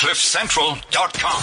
CliffCentral.com.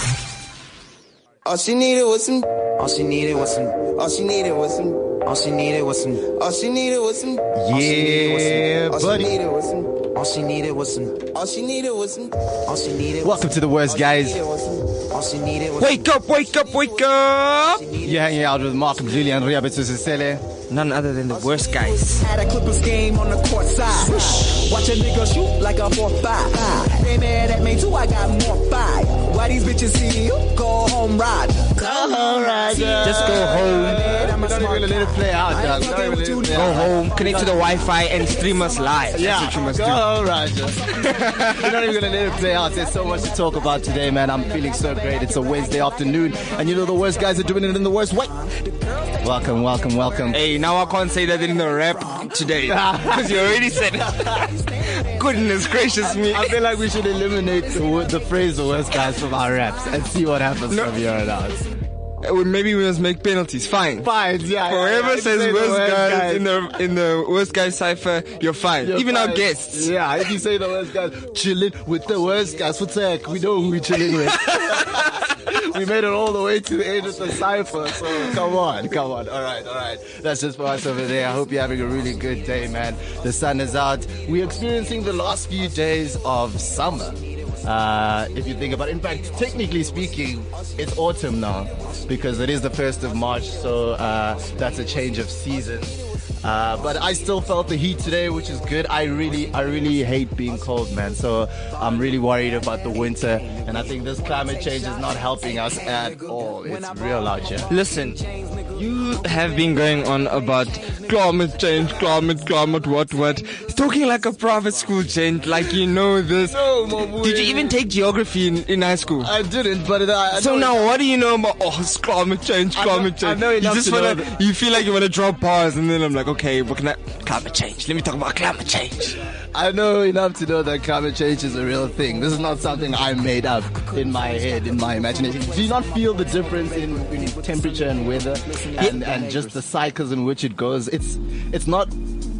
All she needed was some. All she needed was some. All she needed was some. All she needed was some. All she needed was some. Yeah, buddy. needed was some. All she needed was some. All she needed was some. All she needed. Welcome to the worst, guys. All she needed. Wake up, wake up, wake up! You're hanging out with Mark Julian Riabetsusele. None other than the worst guys. Had a Clippers game on the court side. Watch a nigga shoot like a 4-5. They mad at me too, I got more five. Why these bitches see you? Go home, ride. Go home, ride. Just go home, I'm a Not smart even let it play out, dog. Not even let it play go home, connect to the Wi-Fi and stream us live. Yeah, That's what you must go do. home, Roger. We're not even gonna let it play out. There's so much to talk about today, man. I'm feeling so great. It's a Wednesday afternoon, and you know the worst guys are doing it in the worst way. Welcome, welcome, welcome. Hey, now I can't say that in the rap today. Because you already said it. Goodness gracious me. I feel like we should eliminate the, the phrase "the worst guys" from our raps and see what happens No. from here on out. Uh, Maybe we must make penalties. Fine. Fine, yeah. Whoever yeah, says say worst guys, in the in the worst guy cipher, you're fine. You're Even our guests. Yeah, if you say the worst guys, chilling with the worst guys, what's heck? We know who we're chilling with. we made it all the way to the end of the cipher, so come on, come on. All right, all right. That's just for us over there. I hope you're having a really good day, man. The sun is out. We're experiencing the last few days of summer. Uh, if you think about it. In fact, technically speaking, it's autumn now because it is the 1st of March, so uh, that's a change of season. Uh, but I still felt the heat today, which is good. I really, I really hate being cold, man. So I'm really worried about the winter, and I think this climate change is not helping us at all. It's real out here. Listen, you have been going on about climate change, climate, climate, what, what. Talking like a private school gent, like you know this. No. Did you even take geography in, in high school? I didn't, but it, I, I So know- now, what do you know about oh, it's climate change, I know- climate I change? know you enough just to know wanna, that- you feel like you wanna drop bars, and then I'm like, okay, what can I? Climate change. Let me talk about climate change. I know enough to know that climate change is a real thing. This is not something I made up in my head, in my imagination. Do you not feel the difference in, in temperature and weather, and, and just the cycles in which it goes? It's it's not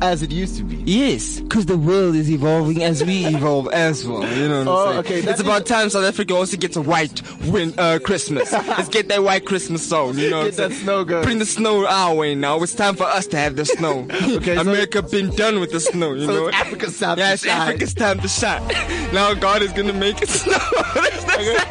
as it used to be. Yes, because the world is evolving as we evolve as well. You know what Oh, I'm saying? okay, It's about time South Africa also gets a white win uh, Christmas. Let's get that white Christmas zone. You know, Get what I'm that snow going. Bring the snow our way now. It's time for us to have the snow. Okay, so- America been done with the snow. You So know, it's Africa's time Yeah, to it's shine. Africa's time to shine. now God is gonna make it snow. That's the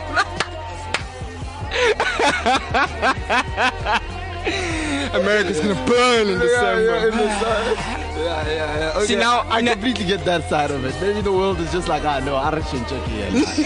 America's gonna burn in December. Yeah, yeah, yeah. Okay. See, now- I completely get that side of it. Maybe the world is just like, ah, no, check here. Let's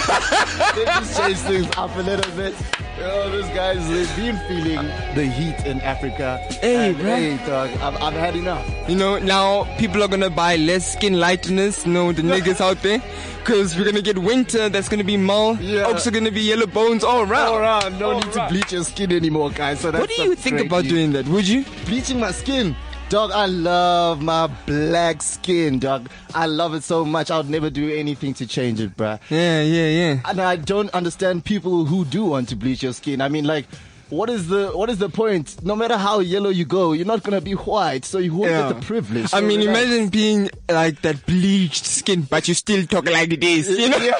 just change things up a little bit. Oh, these guys, they've been feeling the heat in Africa. Hey, And, bro. Hey, dog, I've, I've had enough. You know, now people are gonna buy less skin lightness, you know, the niggas out there. Cause we're gonna get winter that's gonna be mild. Yeah. Oaks are gonna be yellow bones all around. All around, no All need to bleach your skin anymore, guys. So that's What do you think about doing that? Would you? bleaching my skin. Dog, I love my black skin, dog. I love it so much. I'll never do anything to change it, bruh. Yeah, yeah, yeah. And I don't understand people who do want to bleach your skin. I mean, like, what is the what is the point? No matter how yellow you go, you're not gonna be white, so you won't Yeah. get the privilege. I mean, imagine being like that bleached skin, but you still talk like this. You know? Yeah.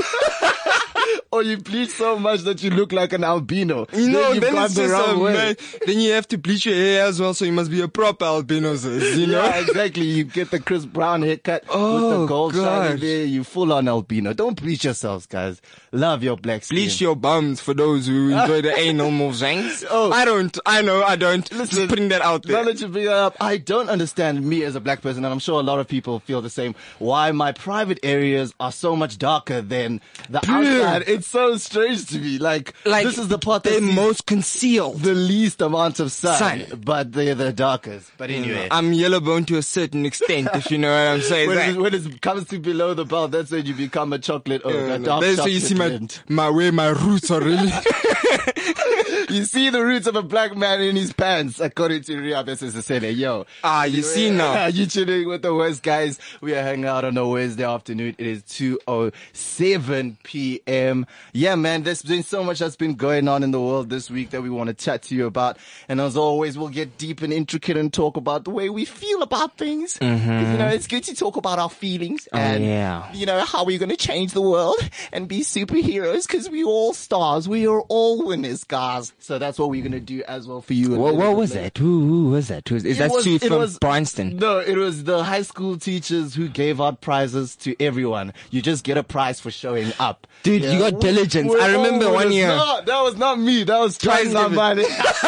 Or you bleach so much that you look like an albino. You know, then gone it's the just a man. Then you have to bleach your hair as well, so you must be a proper albino, sis, you know? Yeah, exactly. You get the Chris Brown haircut with Oh, the gold shining there. You full on albino. Don't bleach yourselves, guys. Love your black skin. Bleach your bums for those who enjoy the anal motions. Oh. I don't. I know. I don't. Just putting that out Now there. that you bring that up, I don't understand me as a black person, and I'm sure a lot of people feel the same. Why my private areas are so much darker than the outside? It's so strange to me. Like, Like this is the part they're that sees most concealed. the least amount of sun, Sun. but they're the darkest. But anyway. I'm yellow bone to a certain extent, if you know what I'm saying. when, Like, it, when it comes to below the belt, that's when you become a chocolate. A dark that's where you see my chocolate my where my roots are really. you see the roots of a black man in his pants, according to Ria Besesele. Yo. Ah, you see now. you chilling with the West guys. We are hanging out on a Wednesday afternoon. It is 2.07 p.m. Yeah, man, there's been so much that's been going on in the world this week that we want to chat to you about. And as always, we'll get deep and intricate and talk about the way we feel about things. 'Cause, You know, it's good to talk about our feelings and, yeah. you know, how we're going to change the world and be superheroes because we all stars. We are all winners, guys. So that's what we're going to do as well for you. What, what was that? Who, who was that? Who is It that was- Sue from was- Bryanston? No, it was the high school teachers who gave out prizes to everyone. You just get a prize for showing up. Dude, you got diligence. I remember oh, one year. not- that was not me. That was trying somebody.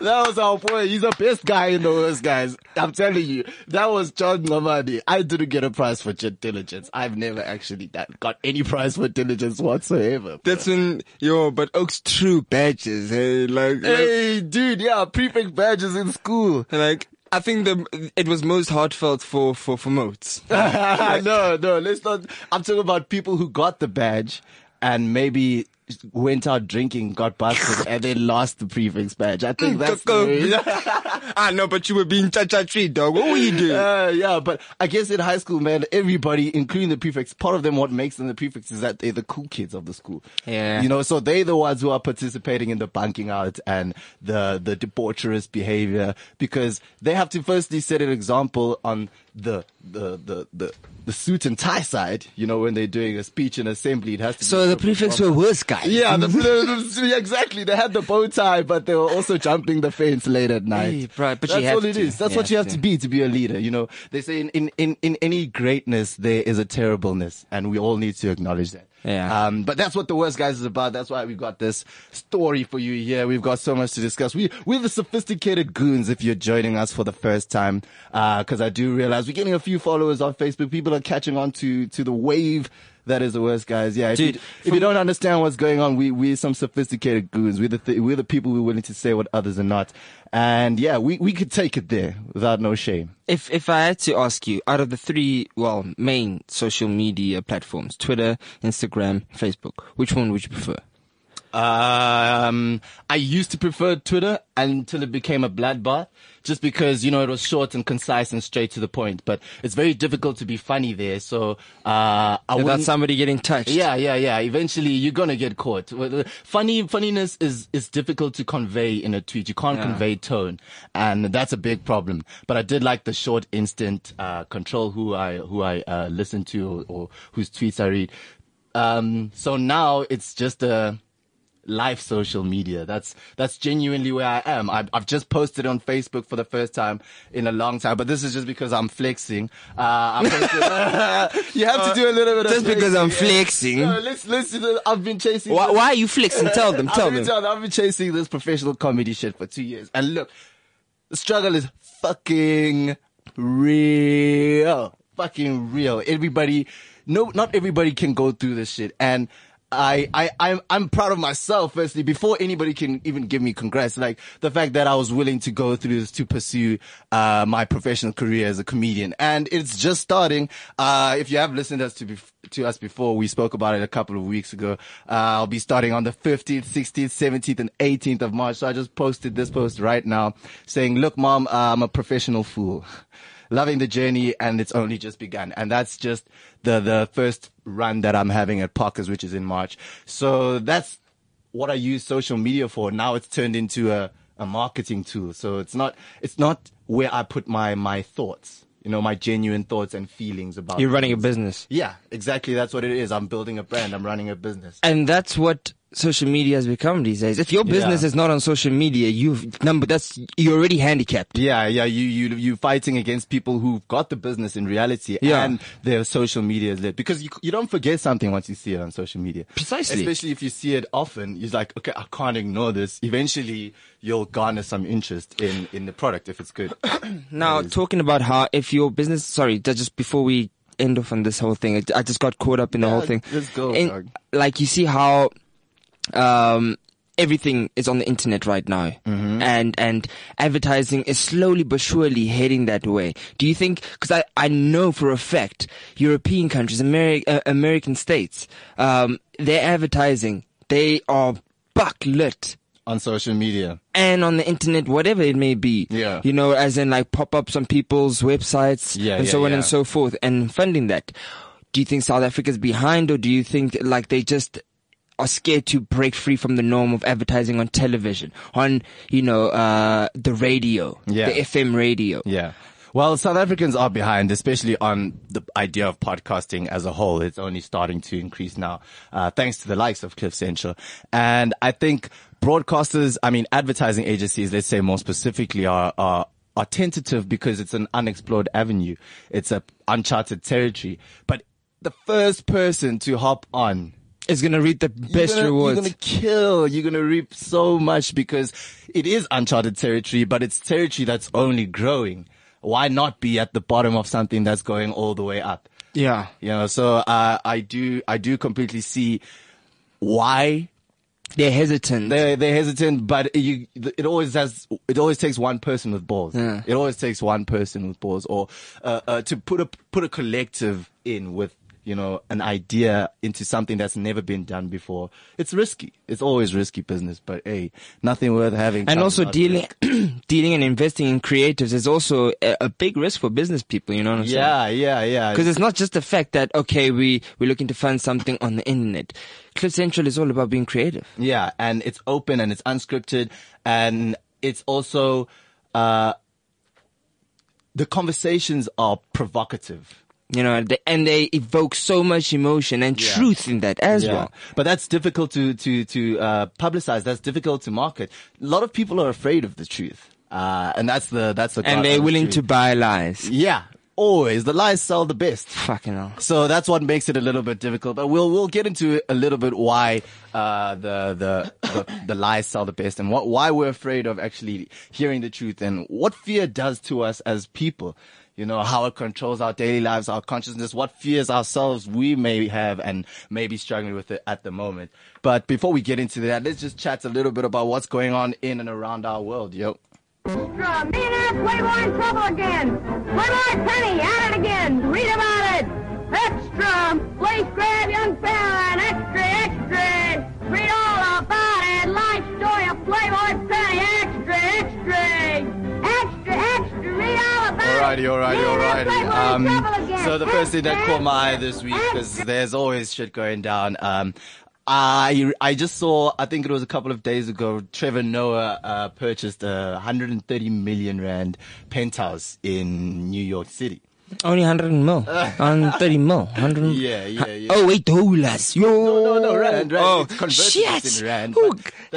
that was our boy. He's the best guy in the worst guys. I'm telling you. That was John Lamadi. I didn't get a prize for diligence. I've never actually got any prize for diligence whatsoever. That's when, yo, but Oak's true badges, hey, like, like, Hey, dude, yeah, prefect badges in school. like, I think the, it was most heartfelt for, for, for Moats. no, no, let's not. I'm talking about people who got the badge and maybe went out drinking, got busted, and then lost the prefix badge. I think that's the I know, but you were being cha-cha-tree, dog. What were you doing? Uh, yeah, but I guess in high school, man, everybody, including the prefects, part of them, what makes them the prefects is that they're the cool kids of the school. Yeah. You know, so they're the ones who are participating in the bunking out and the, the debaucherous behavior because they have to firstly set an example on the, the, the, the, the suit and tie side, you know, when they're doing a speech in assembly, it has to be So the prefects were worse guys. yeah, the, the- exactly. They had the bow tie, but they were also jumping the fence late at night. Hey, right, but that's all it to. is. That's You what you have have to to. be to be a leader. You know, they say in, in, in, in any greatness there is a terribleness, and we all need to acknowledge that. Yeah. Um, but that's what the worst guys is about. That's why we've got this story for you here. We've got so much to discuss. We we're the sophisticated goons. If you're joining us for the first time, because I do realize we're getting a few followers on Facebook. People are catching on to to the wave. That is the worst, guys. Yeah, if, Dude, you, if you don't understand what's going on, we we're some sophisticated goons. We're the th- we're the people who are willing to say what others are not, and yeah, we we could take it there without no shame. If if I had to ask you, out of the three, well, main social media platforms, Twitter, Instagram, Facebook, which one would you prefer? Um, I used to prefer Twitter until it became a bloodbath, just because you know it was short and concise and straight to the point. But it's very difficult to be funny there, so uh, I Without somebody getting touched. Yeah, yeah, yeah. Eventually, you're gonna get caught. Uh, Funny, funniness is is difficult to convey in a tweet. You can't Yeah. convey tone, and that's a big problem. But I did like the short, instant uh, control who I who I uh, listen to or, or whose tweets I read. Um, so now it's just a live social media. That's that's genuinely where I am. I, I've just posted on Facebook for the first time in a long time, but this is just because I'm flexing. Uh, posted, you have to do a little bit of Just because I'm flexing. No, let's let's. I've been chasing. Why, why are you flexing? Tell them, tell them. telling- I've been chasing this professional comedy shit for two years, and look, the struggle is fucking real, fucking real. Everybody, no, not everybody can go through this shit, and. I, I, I'm, I'm proud of myself, firstly, before anybody can even give me congrats. Like, the fact that I was willing to go through this to pursue, uh, my professional career as a comedian. And it's just starting. Uh, if you have listened to us to, bef- to us before, we spoke about it a couple of weeks ago. Uh, I'll be starting on the 15th, 16th, 17th, and 18th of March. So I just posted this post right now saying, look, mom, uh, I'm a professional fool. Loving the journey and it's only just begun. And that's just the, the first run that I'm having at Parkers, which is in March. So that's what I use social media for. Now it's turned into a, a marketing tool. So it's not, it's not where I put my, my thoughts, you know, my genuine thoughts and feelings about. You're running a business. Yeah, exactly. That's what it is. I'm building a brand. I'm running a business. And that's what social media has become these days. If your business Yeah. is not on social media, you've number that's you're already handicapped. Yeah, yeah, you, you, you fighting against people who've got the business in reality Yeah. and their social media is lit. Because you, you don't forget something once you see it on social media. Precisely. Especially if you see it often, you're like, okay, I can't ignore this. Eventually, you'll garner some interest in, in the product if it's good. Now, talking about how if your business, sorry, just before we end off on this whole thing, I- I just got caught up in the whole thing. let's go, In- like you see how, um, everything is on the internet right now, Mm-hmm. and and advertising is slowly but surely heading that way. Do you think? Because I I know for a fact European countries, Ameri- uh, American states, um, their advertising they are buck lit on social media. and on the internet, whatever it may be. Yeah. You know, as in like pop ups on people's websites Yeah, and yeah, so on yeah. and so forth and funding that. Do you think South Africa's behind or do you think like they just are scared to break free from the norm of advertising on television, on, you know, uh, the radio, Yeah. the FM radio? Yeah. Well, South Africans are behind, especially on the idea of podcasting as a whole. It's only starting to increase now, uh, thanks to the likes of Cliff Central. And I think broadcasters, I mean, advertising agencies, let's say more specifically are, are, are tentative because it's an unexplored avenue. It's a uncharted territory. But the first person to hop on Is gonna reap the you're best gonna, rewards. You're gonna kill. You're gonna reap so much because it is uncharted territory, but it's territory that's only growing. Why not be at the bottom of something that's going all the way up? yeah. You know, so uh, I do, I do completely see why They're hesitant. they're they're hesitant, but you it always has it always takes one person with balls. Yeah. It always takes one person with balls, or uh, uh, to put a put a collective in with you know an idea into something that's never been done before. It's risky. It's always risky business, but hey, nothing worth having. and also dealing, dealing and investing in creatives is also a, a big risk for business people. You know what I'm saying? Yeah, yeah, yeah. Because it's not just the fact that okay, we we're looking to fund something on the internet. Cliff Central is all about being creative. Yeah, and it's open and it's unscripted, and it's also uh, the conversations are provocative. You know, they, and they evoke so much emotion and Yeah. truth in that as Yeah. well. But that's difficult to to to uh, publicize. That's difficult to market. A lot of people are afraid of the truth, uh, and that's the that's the And they're willing to buy lies. Yeah, always the lies sell the best. Fucking hell. So that's what makes it a little bit difficult. But we'll we'll get into a little bit why uh, the, the the the lies sell the best and what why we're afraid of actually hearing the truth and what fear does to us as people. You know how it controls our daily lives, our consciousness, what fears ourselves we may have and may be struggling with it at the moment. But before we get into that, let's just chat a little bit about what's going on in and around our world, yo. Extra! Millionaire Playboy in trouble again! Playboy Penny at it again! Read about it! Extra! Place grab young fella and extra! Alrighty, alrighty, alrighty. Um, in trouble again! so the first thing that caught my eye this week, because there's always shit going down. Um, I I just saw, I think it was a couple of days ago, Trevor Noah uh, purchased a 130 million rand penthouse in New York City. Only 100 mil. 130 mil. 100 Yeah, yeah, yeah. Oh, wait, dollars. Yo. No, no, no, rand, rand. Oh, It's converted shit. in rand, Oh,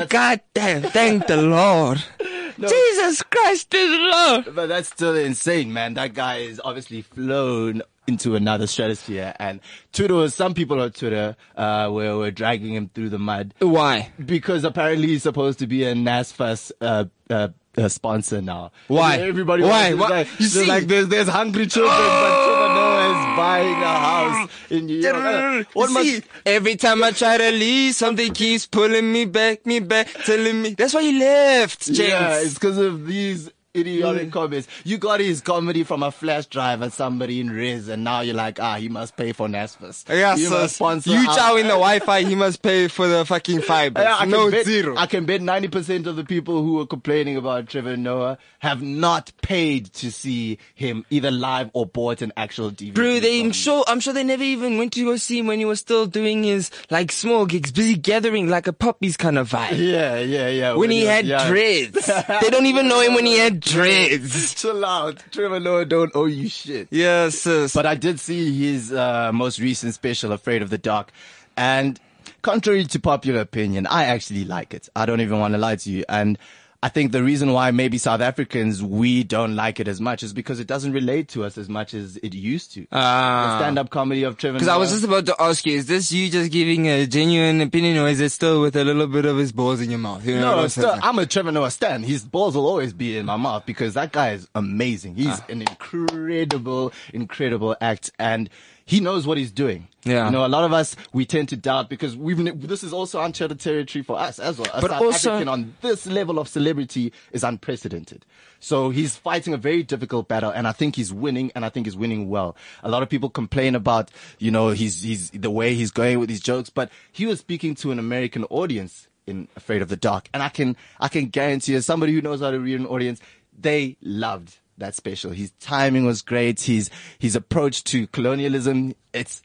God damn. Thank the Lord. Jesus Christ is Lord. But that's still insane, man. That guy is obviously flown into another stratosphere. And Twitter, was- some people on Twitter uh, were, were dragging him through the mud. Why? because apparently he's supposed to be a NSFAS uh, uh, uh, sponsor now. Why? Everybody Why? Why? Like, You see- like there's there's hungry children, but Trevor Noah is buying a house in New York. Uh, What You see, every time I try to leave, something keeps pulling me back, me back, telling me. That's why you left, James. Yeah, it's because of these idiotic comments. You got his comedy from a flash drive and somebody in Riz, and now you're like, ah, he must pay for NSFAS. yeah, He so sponsor you chow in the Wi-Fi, he must pay for the fucking fiber. Yeah, I no bet, zero. I can bet 90% of the people who are complaining about Trevor Noah have not paid to see him either live or bought an actual DVD. Bro, they, I'm sure, I'm sure they never even went to go see him when he was still doing his, like, small gigs, busy gathering, like a puppies kind of vibe. Yeah, yeah, yeah. When he was had young. dreads. they don't even know him when he had dreads. Chill out. Trevor Noah don't owe you shit. Yes, sis. But I did see his uh, most recent special, Afraid of the Dark, and contrary to popular opinion, I actually like it. I don't even want to lie to you. And I think the reason why maybe South Africans we don't like it as much is because it doesn't relate to us as much as it used to. Ah. the stand-up comedy of Trevor. Because I was just about to ask you, is this you just giving a genuine opinion or is it still with a little bit of his balls in your mouth? You know No, I'm still? I'm a Trevor Noah stan. His balls will always be in my mouth because that guy is amazing. He's Ah. an incredible, incredible act and he knows what he's doing. Yeah. You know, a lot of us, we tend to doubt because we've, this is also uncharted territory for us as well. A But South also- African on this level of celebrity is unprecedented. So he's fighting a very difficult battle and I think he's winning and I think he's winning well. A lot of people complain about, you know, he's, he's, the way he's going with his jokes, but he was speaking to an American audience in Afraid of the Dark, and I can I can guarantee, as somebody who knows how to read an audience, they loved that special. His timing was great. His his approach to colonialism, it's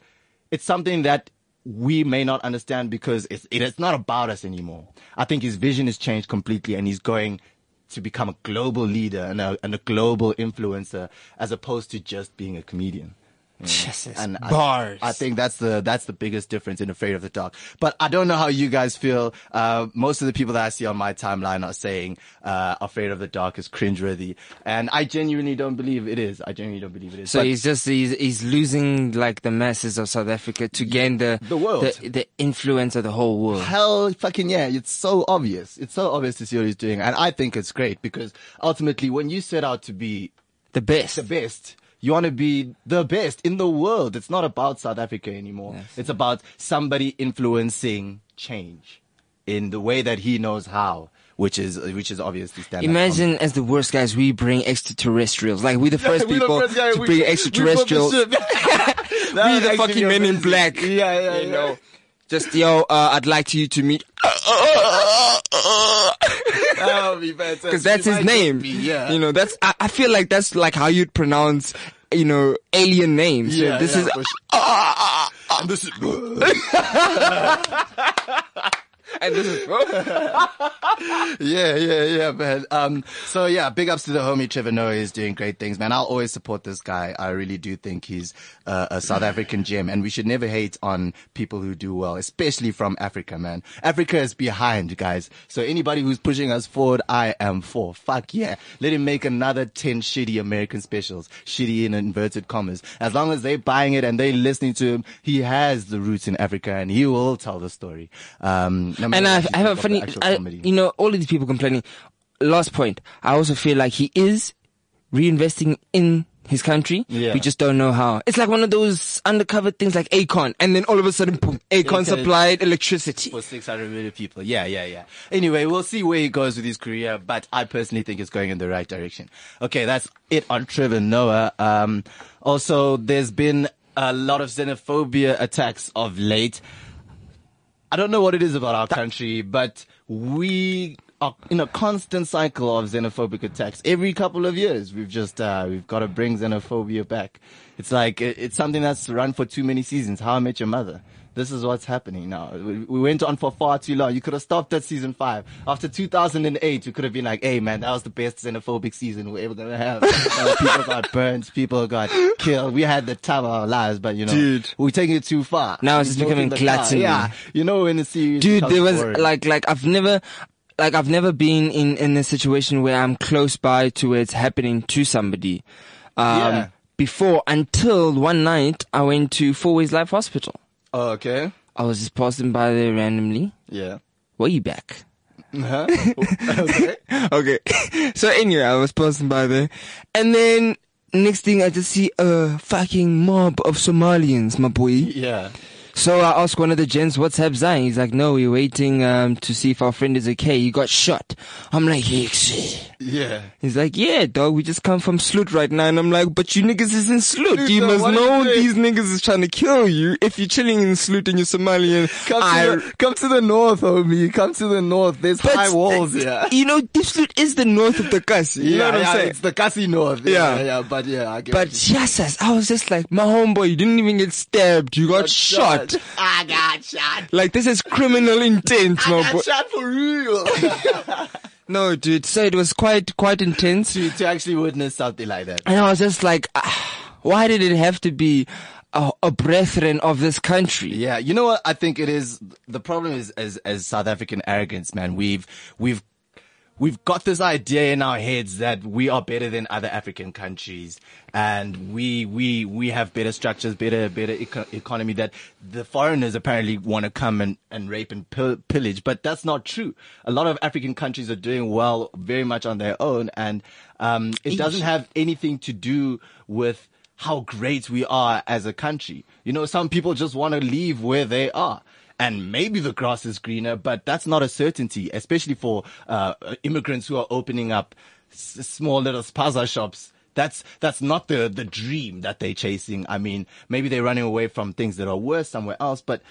it's something that we may not understand because it's it is not about us anymore. I think his vision has changed completely, and he's going to become a global leader and a, and a global influencer, as opposed to just being a comedian. Jesus, And I- bars. I, think that's the that's the biggest difference in Afraid of the Dark. But I don't know how you guys feel. Uh, most of the people that I see on my timeline are saying uh, Afraid of the Dark is cringeworthy, and I genuinely don't believe it is. I genuinely don't believe it is. So But- he's just he's he's losing like the masses of South Africa to gain the The world. the, the influence of the whole world. Hell fucking yeah, it's so obvious. It's so obvious to see what he's doing. And I think it's great because ultimately when you set out to be The best. the best, you want to be the best in the world. It's not about South Africa anymore. It's about somebody influencing change in the way that he knows how, which is, which is obviously standing. Imagine as the worst guys, we bring extraterrestrials. Like we the first people to bring extraterrestrials. we the fucking men in black. Yeah, yeah, you yeah. know. Just yo, uh, I'd like you to meet. That would be fantastic. because that's his name. be, yeah. You know, that's, I, I feel like that's like how you'd pronounce, you know, alien names. So Yeah, this yeah, is, for sure. Ah, ah, ah, and this is. and this is, yeah, yeah, yeah, man. Um, so yeah, big ups to the homie Trevor Noah. He's doing great things, man. I'll always support this guy. I really do think he's uh, a South African gem, and we should never hate on people who do well, especially from Africa, man. Africa is behind, guys. So anybody who's pushing us forward, I am for. Fuck yeah. Let him make another 10 shitty American specials. Shitty in inverted commas. As long as they're buying it and they're listening to him, he has the roots in Africa and he will tell the story. Um, no and I, I have a think of the funny, I, you know, all of these people complaining. Last point, I also feel like he is reinvesting in his country. Yeah. We just don't know how. It's like one of those undercover things like Akon, and then all of a sudden, boom, Akon- supplied electricity. for 600 million people. Yeah, yeah, yeah. Anyway, we'll see where he goes with his career, but I personally think it's going in the right direction. Okay, that's it on Trevor Noah. Um, also, there's been a lot of xenophobia attacks of late. I don't know what it is about our country, but we in a constant cycle of xenophobic attacks. Every couple of years, we've just, uh, we've got to bring xenophobia back. It's like, it's something that's run for too many seasons. How I Met Your Mother. This is what's happening now. We, we went on for far too long. You could have stopped at season five. After 2008, you could have been like, hey man, that was the best xenophobic season we're ever gonna have. Uh, people got burnt. People got killed. We had the time of our lives, but you know, Dude. we're taking it too far. Now it's just becoming gluttony. Yeah. You know, in the series Dude, there was boring. like, like I've never, like I've never been in, in a situation where I'm close by to where it's happening to somebody. Um, Yeah. before until one night I went to Fourways Life Hospital. Oh, okay. I was just passing by there randomly. Yeah. Were you back? Uh-huh. okay. okay. So anyway, I was passing by there, and then next thing I just see a fucking mob of Somalians, my boy. Yeah. So I asked one of the gents, what's up, Zion? He's like, no, we're waiting um, to see if our friend is okay. He got shot. I'm like, "Hicks." Yeah. He's like, yeah, dog, we just come from Sloot right now. And I'm like, but you niggas is in Sloot. You must know it? these niggas is trying to kill you if you're chilling in Sloot and you're Somalian. Come to, I- the, come to the north, homie. Come to the north. There's But, high walls uh, here. You know, Diepsloot is the north of the Kasi. You know what I'm yeah, saying? It's the Kasi North. Yeah, Yeah. yeah, yeah, but yeah, I get But you- yes, I was just like, my homeboy, you didn't even get stabbed. You got, shot. I got shot. Like this is criminal intent, I my got boy. shot for real. No, dude. So it was quite, quite intense. to, to actually witness something like that. And I was just like, ah, why did it have to be a, a brethren of this country? Yeah, you know what? I think it is. The problem is as as South African arrogance, man. We've we've we've got this idea in our heads that we are better than other African countries, and we we we have better structures, better better eco- economy. That the foreigners apparently want to come and and rape and pill- pillage, but that's not true. A lot of African countries are doing well, very much on their own, and um, it doesn't have anything to do with how great we are as a country. You know, some people just want to leave where they are. And maybe the grass is greener, but that's not a certainty, especially for uh, immigrants who are opening up s- small little spaza shops. That's that's not the the dream that they're chasing. I mean, maybe they're running away from things that are worse somewhere else, but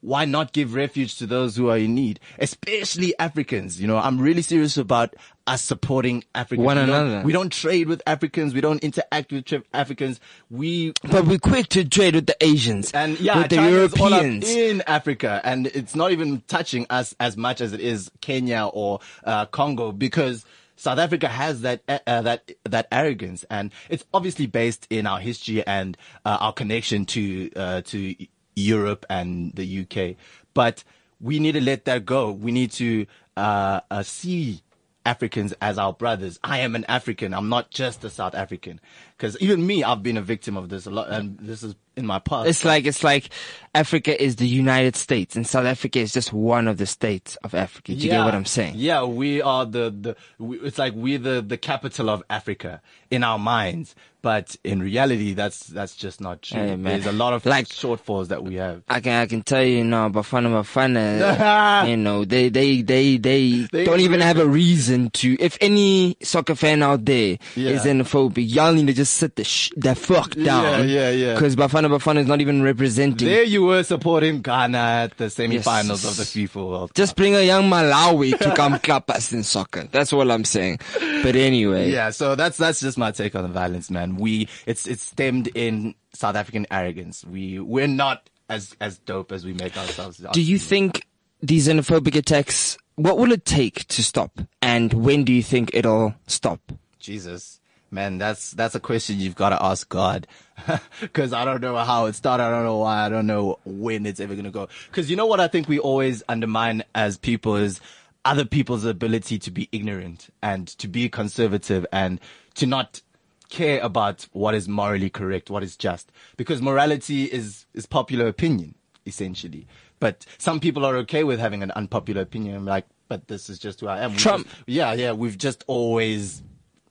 why not give refuge to those who are in need, especially Africans? You know, I'm really serious about us supporting Africans. One we don't- another. We don't trade with Africans. We don't interact with tri- Africans. We But we're quick to trade with the Asians and yeah, with the China is all up Europeans. in Africa, and it's not even touching us as much as it is Kenya or uh, Congo because. South Africa has that uh, uh, that that arrogance, and it's obviously based in our history and uh, our connection to uh, to Europe and the UK. But we need to let that go. We need to uh, uh, see Africans as our brothers. I am an African. I'm not just a South African. Because even me, I've been a victim of this a lot, and this is in my past. It's like it's like Africa is the United States, and South Africa is just one of the states of Africa. Do you get what I'm saying? Yeah, we are the the. We, it's like we're the the capital of Africa in our minds, but in reality, that's that's just not true. Hey. There's a lot of Like- shortfalls that we have. I can I can tell you now, Bafana Bafana, you know, they they they they, They don't even have a reason to. If any soccer fan out there Yeah. is xenophobic, y'all need to just sit the sh- the fuck down. yeah, yeah. Because Bafana Bafana is not even representing. There you were supporting Ghana at the semifinals Yes. of the FIFA World Cup. just bring a young Malawi to come clap us in soccer. That's all I'm saying. But anyway, Yeah, so that's that's just my take on the violence, man. We it's it's stemmed in South African arrogance. We we're not as as dope as we make ourselves. out do you think these xenophobic attacks? What will it take to stop? And when do you think it'll stop? Jesus, man, that's that's a question you've got to ask God, because I don't know how it started. I don't know why. I don't know when it's ever gonna go. Because you know what I think we always undermine as people is other people's ability to be ignorant and to be conservative and to not care about what is morally correct, what is just. Because morality is is popular opinion essentially. But some people are okay with having an unpopular opinion. Like, but this is just who I am. Trump. just- yeah, yeah. We've just always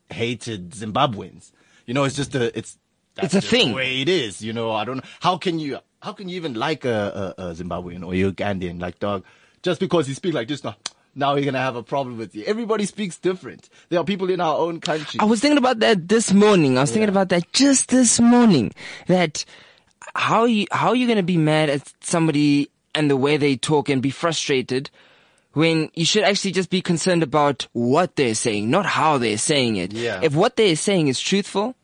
hated Zimbabweans. You know, it's just a, it's, that's It's a thing. The way it is, you know, I don't know. How can you, how can you even like a, a, a Zimbabwean or Ugandan? Like, dog, just because you speak like this now, now you're going to have a problem with you. Everybody speaks different. There are people in our own country. I was thinking about that this morning. I was thinking about that just this morning. That how you how are you gonna be mad at somebody and the way they talk and be frustrated when you should actually just be concerned about what they're saying, not how they're saying it. Yeah. If what they're saying is truthful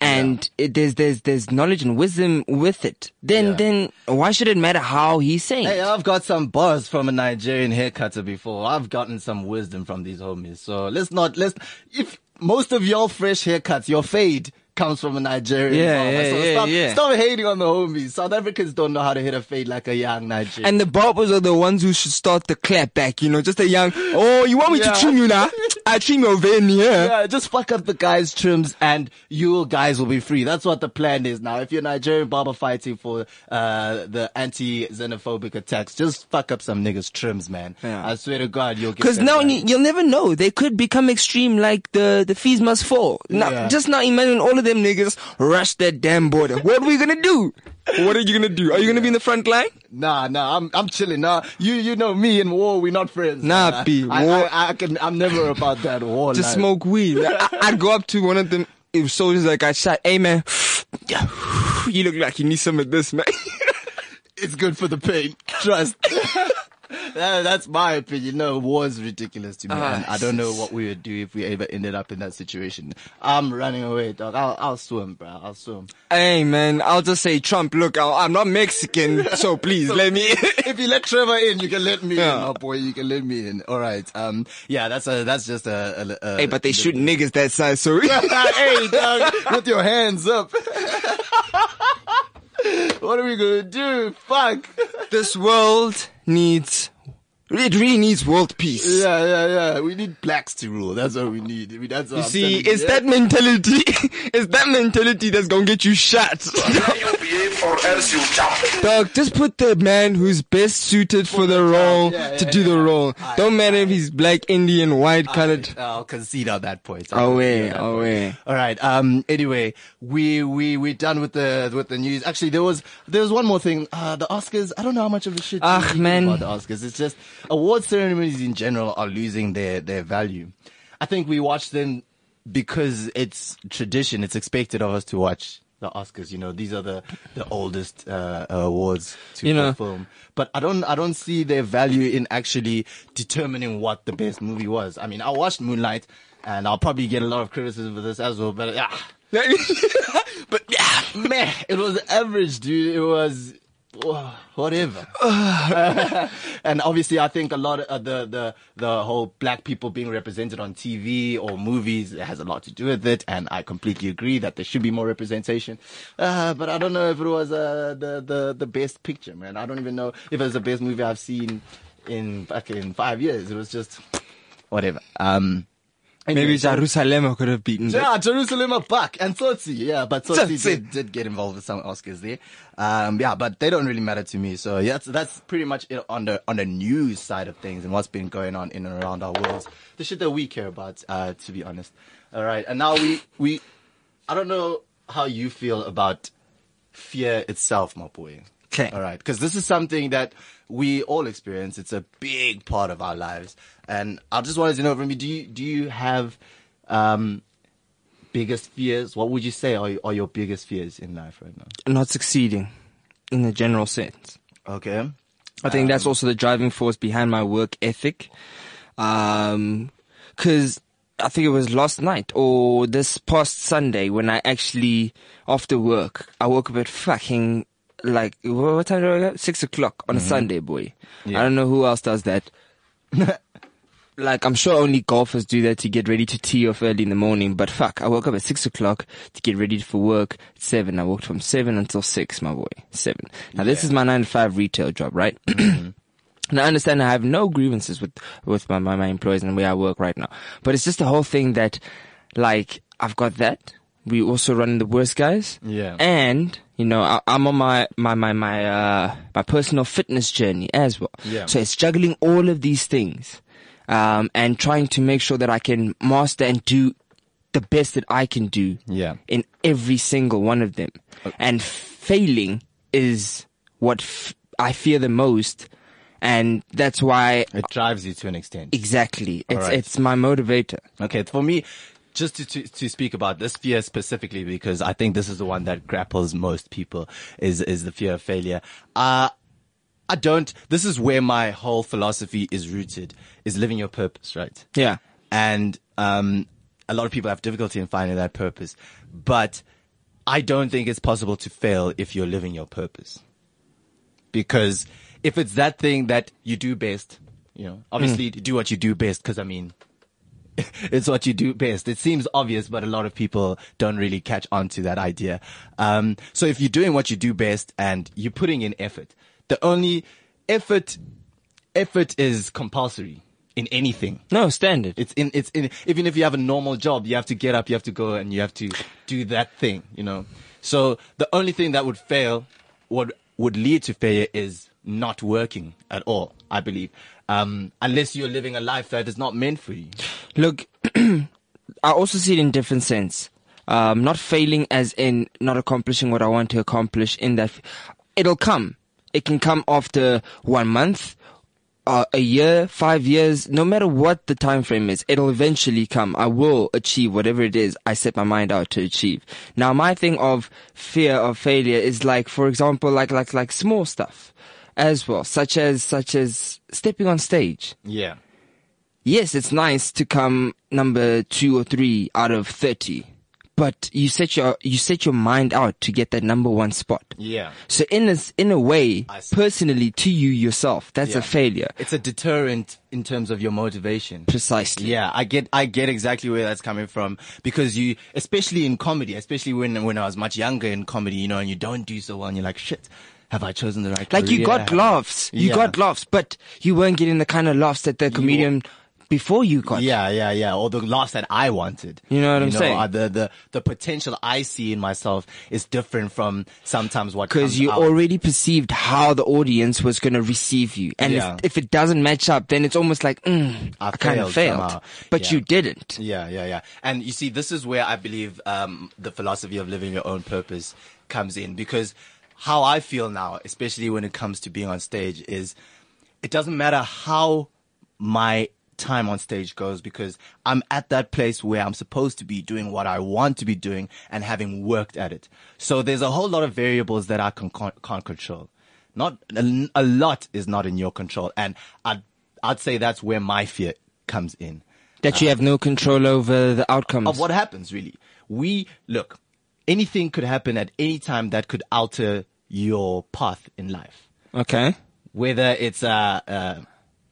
and it, there's there's there's knowledge and wisdom with it, then Yeah. then why should it matter how he's saying Hey, it? I've got some buzz from a Nigerian haircutter before. I've gotten some wisdom from these homies. So let's not, let's, if most of your fresh haircuts, your fade comes from a Nigerian Yeah, yeah, so yeah, stop, yeah. stop hating on the homies. South Africans don't know how to hit a fade like a young Nigerian. And the barbers are the ones who should start the clap back, you know, just a young, oh, you want me Yeah. to trim you now? I trim your vein here. yeah, just fuck up the guys' trims and you guys will be free. That's what the plan is now. If you're Nigerian barber fighting for uh, the anti-xenophobic attacks, just fuck up some niggas' trims, man. Yeah. I swear to God, you'll get Because now right. you, you'll never know. They could become extreme like the, the fees must fall. Now, Yeah. Just now imagine all of them niggas rush that damn border. What are we gonna do? What are you gonna do? Are you gonna be in the front line? Nah, nah, I'm I'm chilling. Nah, you you know me and war, we're not friends. Nah, I, P, I, war- I, I can I'm never about that war. Just life. smoke weed. I, I'd go up to one of them if soldiers like I shot, hey man, you look like you need some of this, man. It's good for the pain. Trust. That- that's my opinion. No, war is ridiculous to me. Ah, and I don't know what we would do if we ever ended up in that situation. I'm running away, dog. I'll I'll swim, bro. I'll swim. hey man, I'll just say Trump, look, I, I'm not Mexican, so please let me. if you let Trevor in, you can let me Yeah. in, my boy. You can let me in. All right. Um. Yeah. That's a. That's just a. a, a hey, but they shoot niggas that size, so. hey, dog, with your hands up. what are we gonna do? Fuck. this world needs, it really needs world peace. Yeah, yeah, yeah. We need blacks to rule. That's what we need. I mean, that's You I'm see, you, it's that mentality, it's that mentality that's gonna get you shot. you behave or else you jump. Dog, just put the man who's best suited for the role Yeah, to yeah, do the role. Aye, Don't matter if he's black, Indian, white, colored. I'll concede on that point. I'll Away, concede on point. away. All right. Um. Anyway, we we we done with the with the news. Actually, there was there was one more thing. Uh, the Oscars. I don't know how much of a shit. You think man. About the Oscars, it's just award ceremonies in general are losing their their value. I think we watch them because it's tradition. It's expected of us to watch the Oscars. You know, these are the the oldest uh, awards to You know. film. But I don't I don't see their value in actually determining what the best movie was. I mean, I watched Moonlight, and I'll probably get a lot of criticism for this as well. But yeah, but yeah, man, it was average, dude. It was. Wha- Whatever, and obviously, I think a lot of uh, the the the whole black people being represented on TV or movies has a lot to do with it, and I completely agree that there should be more representation. Uh, but I don't know if it was uh, the the the best picture, man. I don't even know if it was the best movie I've seen in fucking five years. It was just whatever. Um, Maybe Jerusalem could have beaten yeah, Jerusalem back and Tsotsi, yeah, but Tsotsi. did, did get involved with some Oscars there. Um, yeah, but they don't really matter to me. So yeah, that's, that's pretty much it on the on the news side of things and what's been going on in and around our worlds. The shit that we care about, uh, to be honest. All right, and now we we, I don't know how you feel about fear itself, my boy. 'Kay. All right, because this is something that we all experience. It's a big part of our lives, and I just wanted to know from you: Do you do you have um, biggest fears? What would you say are, are your biggest fears in life right now? Not succeeding in a general sense. Okay. I think that's also the driving force behind my work ethic. Um, cause I think it was last night or this past Sunday when I actually, after work, I woke up at fucking like, what time do I get? Six o'clock on a mm-hmm. Sunday, boy. I don't know who else does that. like, I'm sure only golfers do that to get ready to tee off early in the morning, but fuck, I woke up at six o'clock to get ready for work at seven. I worked from seven until six, my boy. Seven. Now this is my nine to five retail job, right? Mm-hmm. And I understand I have no grievances with, with my, my, my employees and where I work right now. But it's just the whole thing that, like, I've got that. We also run the worst guys. Yeah. And, you know, I, I'm on my, my, my, my, uh, my personal fitness journey as well. Yeah. So it's juggling all of these things, um, and trying to make sure that I can master and do the best that I can do Yeah. in every single one of them. And failing is what f- I fear the most. And that's why It drives you to an extent. exactly it's, right. it's my motivator. Okay, for me, just to, to, to speak about this fear specifically, because I think this is the one that grapples most people, is, is the fear of failure. Uh, I don't, this is where my whole philosophy is rooted, is living your purpose, right? Yeah. And, um, a lot of people have difficulty in finding that purpose, but I don't think it's possible to fail if you're living your purpose. Because if it's that thing that you do best, you know, obviously do what you do best, because I mean, it's what you do best. It seems obvious, but a lot of people don't really catch on to that idea. Um, so if you're doing what you do best and you're putting in effort, the only effort, effort is compulsory in anything. No, standard. It's in, it's in, even if you have a normal job, you have to get up, you have to go and you have to do that thing, you know? So the only thing that would fail, what would lead to failure is not working at all, I believe. Um, unless you're living a life that is not meant for you. Look, I also see it in different sense. Um, not failing as in not accomplishing what I want to accomplish in that it'll come. It can come after one month, uh, a year, five years, no matter what the time frame is, it'll eventually come. I will achieve whatever it is I set my mind out to achieve. Now, my thing of fear of failure is like, for example, like, like, like small stuff as well, such as, such as stepping on stage Yeah. Yes, it's nice to come number two or three out of 30, but you set your, you set your mind out to get that number one spot. Yeah. So in a, in a way, personally to you yourself, that's Yeah. a failure. It's a deterrent in terms of your motivation. Precisely. Yeah, I get, I get exactly where that's coming from because you, especially in comedy, especially when, when I was much younger in comedy, you know, and you don't do so well and you're like, shit, have I chosen the right Like you got laughs, you Yeah. got laughs, but you weren't getting the kind of laughs that the comedian before you got. Yeah, yeah, yeah. Or the laughs that I wanted. You know what I'm saying? uh, the, the, the potential I see in myself is different from sometimes what Because you out. already perceived how the audience was going to receive you. And Yeah. if, if it doesn't match up, then it's almost like, mm, I I, kind of failed failed. somehow. But Yeah. you didn't. Yeah, yeah, yeah. And you see, this is where I believe um, the philosophy of living your own purpose comes in because how I feel now, especially when it comes to being on stage, is it doesn't matter how my time on stage goes because I'm at that place where I'm supposed to be doing what I want to be doing and having worked at it. So there's a whole lot of variables that I can, can't control. Not a, a lot is not in your control, and I'd I'd say that's where my fear comes in That you have no control over the outcomes. of what happens really. We look, anything could happen at any time that could alter your path in life. okay. Whether it's a a,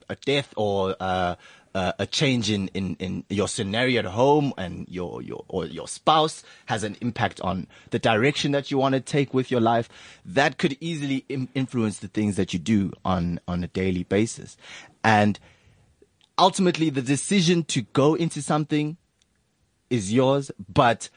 a death or a, a, a change in, in, in your scenario at home and your your or your spouse has an impact on the direction that you want to take with your life. That could easily Im- influence the things that you do on on a daily basis, and ultimately the decision to go into something is yours, but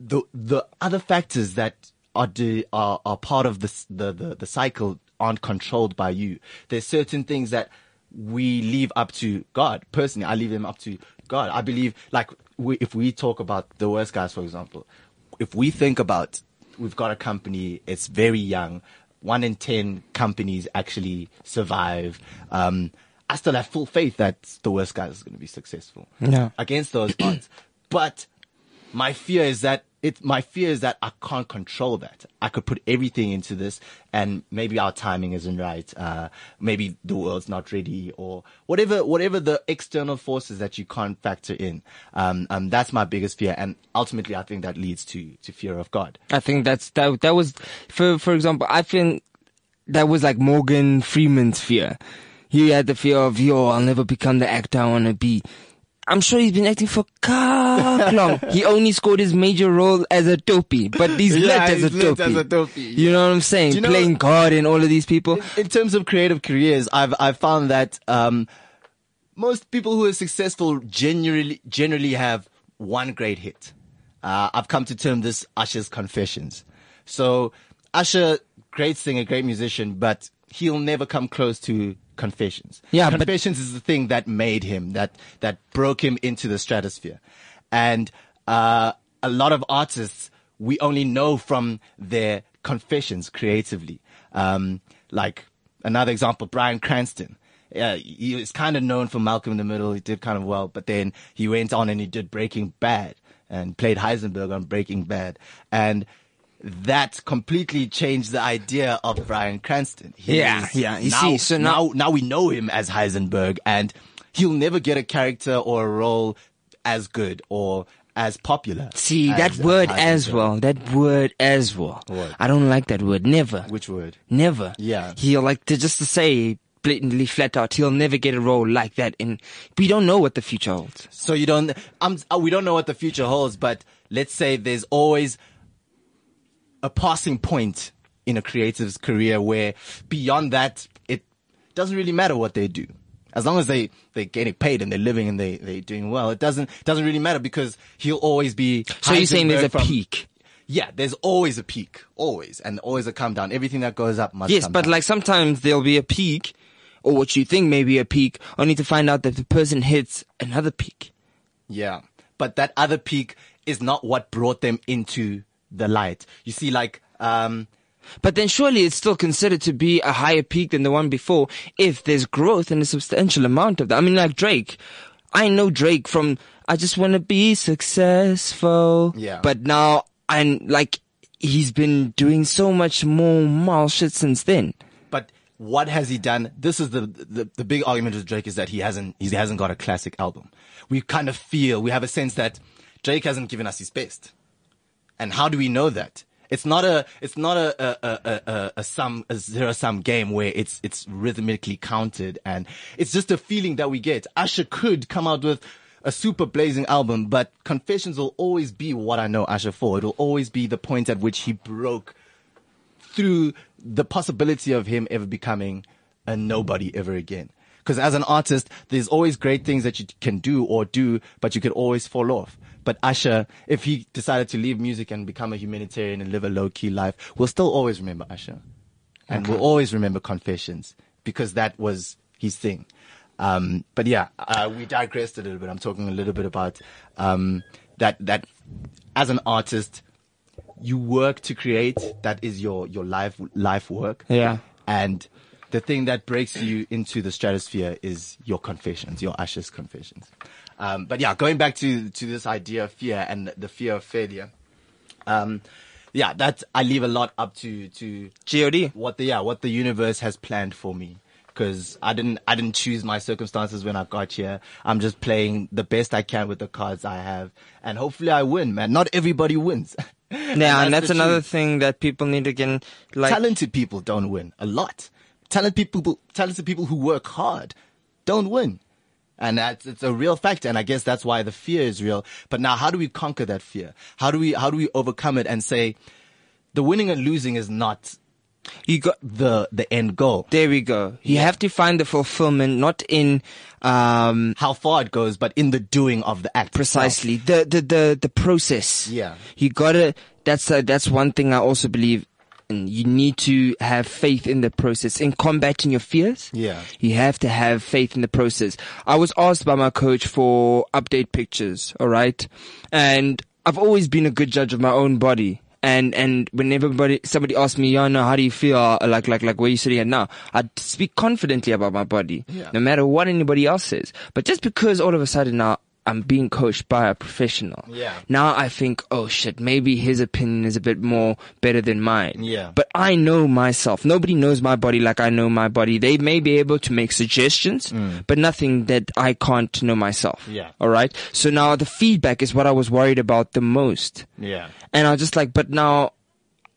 the the other factors that are the, are, are part of the, the the cycle aren't controlled by you. There's certain things that we leave up to God. Personally, I leave them up to God. I believe, like, we, if we talk about the worst guys, for example, if we think about we've got a company, it's very young. One in ten companies actually survive. Um, I still have full faith that the worst guys is going to be successful Yeah. against those odds. But my fear is that it, my fear is that I can't control that. I could put everything into this and maybe our timing isn't right. Uh, maybe the world's not ready or whatever, whatever the external forces that you can't factor in. Um, um, that's my biggest fear. And ultimately, I think that leads to, to fear of God. I think that's that. That was for for example. I think that was like Morgan Freeman's fear. He had the fear of yo, I'll never become the actor I want to be. I'm sure he's been acting for cock long. he only scored his major role as a dopey, but he's lit Yeah, as a lit as a dopey. You know what I'm saying? You know- Playing God and all of these people. in terms of creative careers, I've I've found that um, most people who are successful generally generally have one great hit. Uh, I've come to term this Usher's Confessions. So Usher, great singer, great musician, but he'll never come close to Confessions. Yeah, but- Confessions is the thing that made him, that that broke him into the stratosphere, and uh, a lot of artists we only know from their confessions creatively. Um, like another example, Bryan Cranston. Yeah, he was kind of known for Malcolm in the Middle. He did kind of well, but then he went on and he did Breaking Bad and played Heisenberg on Breaking Bad. And that completely changed the idea of Bryan Cranston. He Yeah, yeah, you now, see, so now- now, now we know him as Heisenberg and he'll never get a character or a role as good or as popular. See as- that word Heisenberg. as well. That word as well. What? I don't like that word. Never. Which word? Never. Yeah. He'll like to just to say blatantly flat out, he'll never get a role like that. And we don't know what the future holds. So you don't, um, uh, we don't know what the future holds, but let's say there's always a passing point in a creative's career where beyond that, it doesn't really matter what they do. As long as they, they're getting paid and they're living and they, they're doing well, it doesn't, doesn't really matter because he'll always be. So you're saying there's a from- peak. Yeah, there's always a peak. Always. And always a come down. Everything that goes up must Yes, but down. like sometimes there'll be a peak, or what you think may be a peak, only to find out that the person hits another peak. Yeah. But that other peak is not what brought them into the light. You see, like, um, But then surely it's still considered to be a higher peak than the one before if there's growth and a substantial amount of that. I mean, like Drake. I know Drake from I just want to be successful. Yeah. But now I'm like, he's been doing so much more mal shit since then. but what has he done? This is the, the, the big argument with Drake is that he hasn't, he hasn't got a classic album. We kind of feel, we have a sense that Drake hasn't given us his best. And how do we know that? It's not a, it's not a, a, a, a, a, sum, a zero sum game where it's, it's rhythmically counted and it's just a feeling that we get. Usher could come out with a super blazing album, but Confessions will always be what I know Usher for. It'll always be the point at which he broke through the possibility of him ever becoming a nobody ever again. Because as an artist, there's always great things that you can do or do, but you could always fall off. But Usher, if he decided to leave music and become a humanitarian and live a low key life, we'll still always remember Usher. And we'll always remember Confessions because that was his thing. Um, but yeah, uh, we digressed a little bit. I'm talking a little bit about, um, that, that as an artist, you work to create. That is your, your life, life work. Yeah. And the thing that breaks you into the stratosphere is your confessions, your Usher's confessions. Um, but yeah, going back to to this idea of fear and the fear of failure. Um, yeah, that I leave a lot up to to God. what the yeah what the universe has planned for me because I didn't I didn't choose my circumstances when I got here. I'm just playing the best I can with the cards I have, and hopefully I win, man. Not everybody wins. Yeah, and that's the another truth. thing that people need to get like. talented people don't win a lot. Talented people, talented people who work hard don't win. And that's, it's a real factor. And I guess that's why the fear is real. But now how do we conquer that fear? How do we, how do we overcome it and say the winning and losing is not you got the, the end goal? there. We go. You have to find the fulfillment not in um How far it goes, but in the doing of the act. itself. precisely the the the the process. Yeah. you gotta. That's uh, that's one thing I also believe. You need to have faith in the process in combating your fears. Yeah. You have to have faith in the process. I was asked by my coach for update pictures, alright? And I've always been a good judge of my own body. And, and when everybody, somebody asks me, yeah, no, how do you feel? Like, like, like where you sitting at now? I speak confidently about my body. Yeah. No matter what anybody else says. But just because all of a sudden now I'm being coached by a professional. Yeah. Now I think, oh shit, maybe his opinion is a bit more better than mine. Yeah. But I know myself. Nobody knows my body like I know my body. They may be able to make suggestions, but nothing that I can't know myself. Mm. Yeah. All right. So now the feedback is what I was worried about the most. Yeah. And I was just like, but now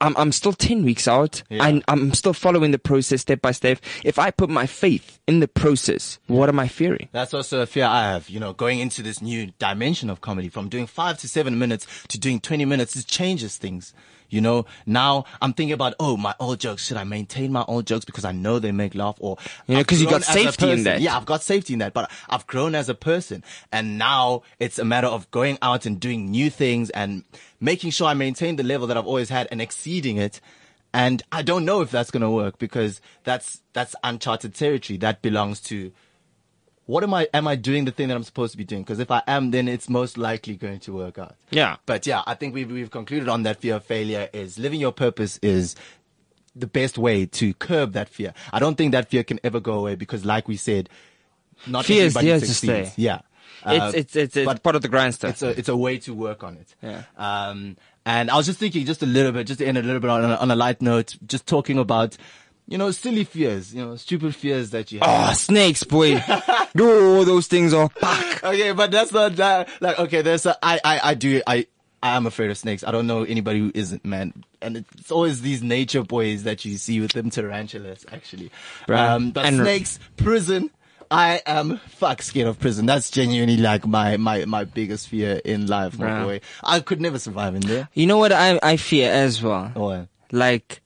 I'm, I'm still 10 weeks out. Yeah. I, I'm still following the process step by step. If I put my faith in the process, what am I fearing? That's also a fear I have, you know, going into this new dimension of comedy from doing five to seven minutes to doing 20 minutes, it changes things. You know, now I'm thinking about, oh, my old jokes. Should I maintain my old jokes because I know they make laugh or, You know, I've 'cause you got safety in that. Yeah, I've got safety in that, but I've grown as a person and now it's a matter of going out and doing new things and making sure I maintain the level that I've always had and exceeding it. And I don't know if that's going to work because that's, that's uncharted territory that belongs to what am I, am I doing the thing that I'm supposed to be doing? Because if I am, then it's most likely going to work out. Yeah. But yeah, I think we've, we've concluded on that fear of failure is living your purpose is the best way to curb that fear. I don't think that fear can ever go away because like we said, not Fear is everybody here to succeeds. stay. Yeah. It's, Uh, it's, it's, it's but part of the grindstone. it's a it's a way to work on it. Yeah. Um, and I was just thinking, just a little bit, just to end a little bit on a, on a light note, just talking about, you know, silly fears, you know, stupid fears that you have. Oh, snakes, boy. oh, those things are. Okay, but that's not that. Like, okay, there's a. I I I do I. I am afraid of snakes. I don't know anybody who isn't, man. And it's always these nature boys that you see with them tarantulas, actually. Um, but And- snakes, prison. I am fuck scared of prison. That's genuinely like my, my, my biggest fear in life, my boy. I could never survive in there. You know what I, I fear as well? Or, Like,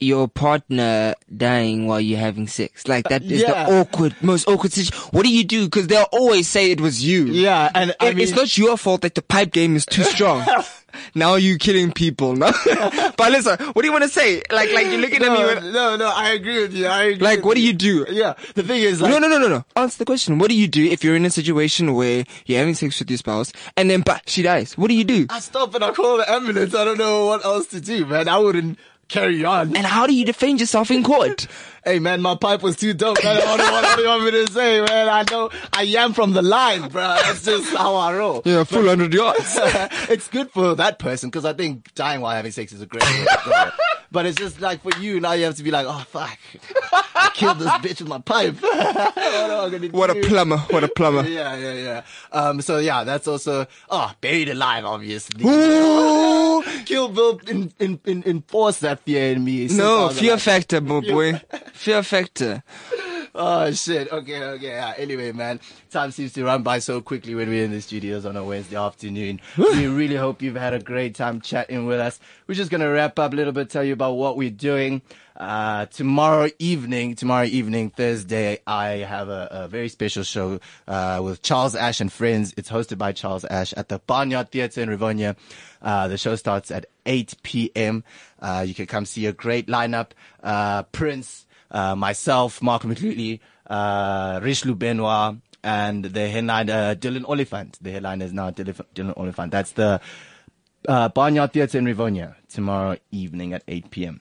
your partner dying while you're having sex. Like, that is Yeah. the awkward, most awkward situation. What do you do? Cause they'll always say it was you. yeah, and I It- mean, it's not your fault that the pipe game is too strong. now you're killing people. No? but listen, what do you want to say? Like, like you're looking at me no, with, no, no, I agree with you. I agree like, what do you do? Yeah, the thing is, like, no, no, no, no, no. Answer the question. What do you do if you're in a situation where you're having sex with your spouse and then, but she dies? What do you do? I stop and I call the ambulance. I don't know what else to do, man. I wouldn't carry on. And how do you defend yourself in court? Hey man, my pipe was too dope. Man. What, do you want- what do you want me to say, man? I know I am from the line, bro. That's just how I roll. Yeah, full hundred yards. it's good for that person because I think dying while having sex is a great way to go. But it's just like for you now, you have to be like, oh fuck, I killed this bitch with my pipe. what What a plumber. What a plumber. Yeah, yeah, yeah. Um, so yeah, that's also oh, buried alive, obviously. Ooh. Kill Bill in, in, in, enforce that fear in me. No, fear factor, my boy. Fear factor. Oh shit. Okay, okay. Yeah. Anyway, man, time seems to run by so quickly when we're in the studios on a Wednesday afternoon. we really hope you've had a great time chatting with us. We're just gonna wrap up a little bit, tell you about what we're doing. Uh, tomorrow evening, tomorrow evening, Thursday, I have a, a very special show, uh, with Charles Ash and friends. It's hosted by Charles Ash at the Barnyard Theatre in Rivonia. Uh, the show starts at 8 p.m. Uh, you can come see a great lineup. Uh, Prince, uh, myself, Mark McLeody, uh, Richelieu Benoit, and the headliner, uh, Dylan Oliphant. The headliner is now Dylan, Dylan Oliphant. That's the, uh, Barnyard Theatre in Rivonia tomorrow evening at 8 p.m.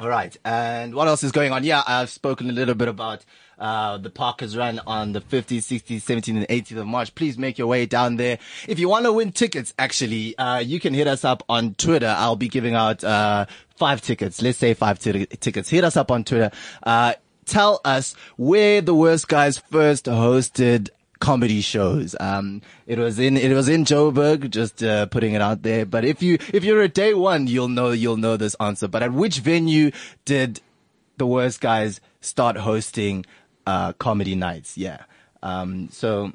All right. And what else is going on? Yeah, I've spoken a little bit about uh, the Parkers run on the 15th, 16th, 17th, and 18th of March. Please make your way down there. If you want to win tickets, actually, uh, you can hit us up on Twitter. I'll be giving out uh, five tickets. Let's say five t- tickets. Hit us up on Twitter. Uh, tell us where the worst guys first hosted comedy shows. Um, it was in, it was in Joburg, just, uh, putting it out there. But if you, if you're at day one, you'll know, you'll know this answer. But at which venue did the worst guys start hosting, uh, comedy nights? Yeah. Um, so,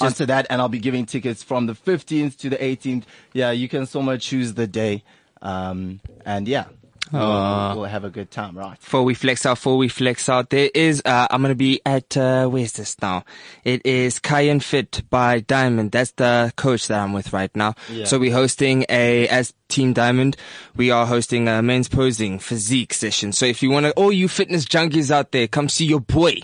answer that and I'll be giving tickets from the 15th to the 18th. Yeah, you can so much choose the day. Um, and yeah, we'll, we'll have a good time, right? Before we flex out, before we flex out, there is, uh, I'm gonna be at, uh, where's this now? It is Cayenne Fit by Diamond. That's the coach that I'm with right now. Yeah. So we're hosting a, as Team Diamond, we are hosting a men's posing physique session. So if you wanna, all you fitness junkies out there, come see your boy.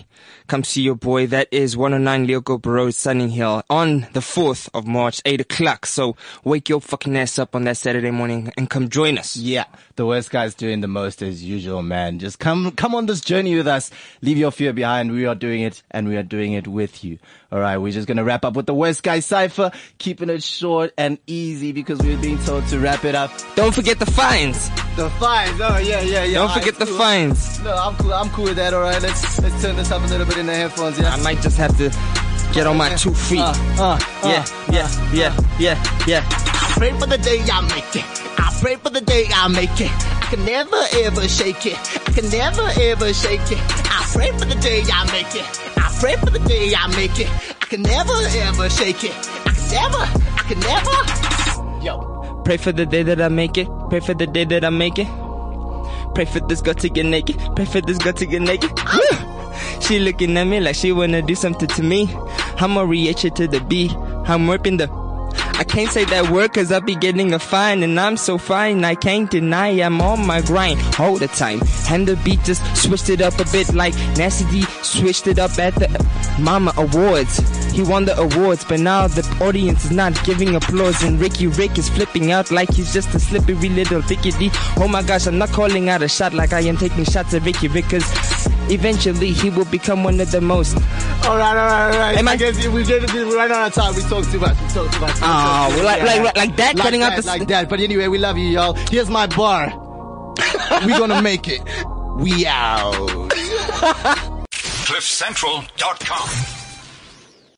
Come see your boy. That is 109 Leoco Road, Sunninghill on the 4th of March, 8 o'clock. So wake your fucking ass up on that Saturday morning and come join us. Yeah, the worst guy's doing the most as usual, man. Just come, come on this journey with us. Leave your fear behind. We are doing it and we are doing it with you. All right. We're just to wrap up with the worst guy cipher, keeping it short and easy because we're being told to wrap it up. Don't forget the fines. The fines. Oh, yeah, yeah, yeah. Don't All forget right, the cool. fines. No, I'm cool. I'm cool with that. All right. Let's, let's turn this up a little bit in the headphones. Yeah. I might just have to get on my two feet. Uh, uh, yeah, yeah, yeah, yeah, yeah. I pray for the day I make it. I pray for the day I make it. I can never ever shake it. I can never ever shake it. I pray for the day I make it. Pray for the day I make it. I can never ever shake it. I can never. I can never. Yo. Pray for the day that I make it. Pray for the day that I make it. Pray for this girl to get naked. Pray for this girl to get naked. She looking at me like she wanna do something to me. I'ma react to the B. I'm working the. I can't say that word cause I be getting a fine and I'm so fine I can't deny I'm on my grind all the time. And the beat just switched it up a bit like Nasty C switched it up at the Mama Awards. He won the awards but now the audience is not giving applause and Riky Rick is flipping out like he's just a slippery little pickety oh my gosh I'm not calling out a shot like I am taking shots at Riky Rick cause eventually he will become one of the most All right, all right, all right. Am man. I guess we did it. We're right on our time. We talked too much. We talked too much. Ah, we Oh, talk too like- much. like- like that, Like cutting out the- like that. But anyway, we love you, y'all. Here's my bar. we gonna make it. We out. CliffCentral.com.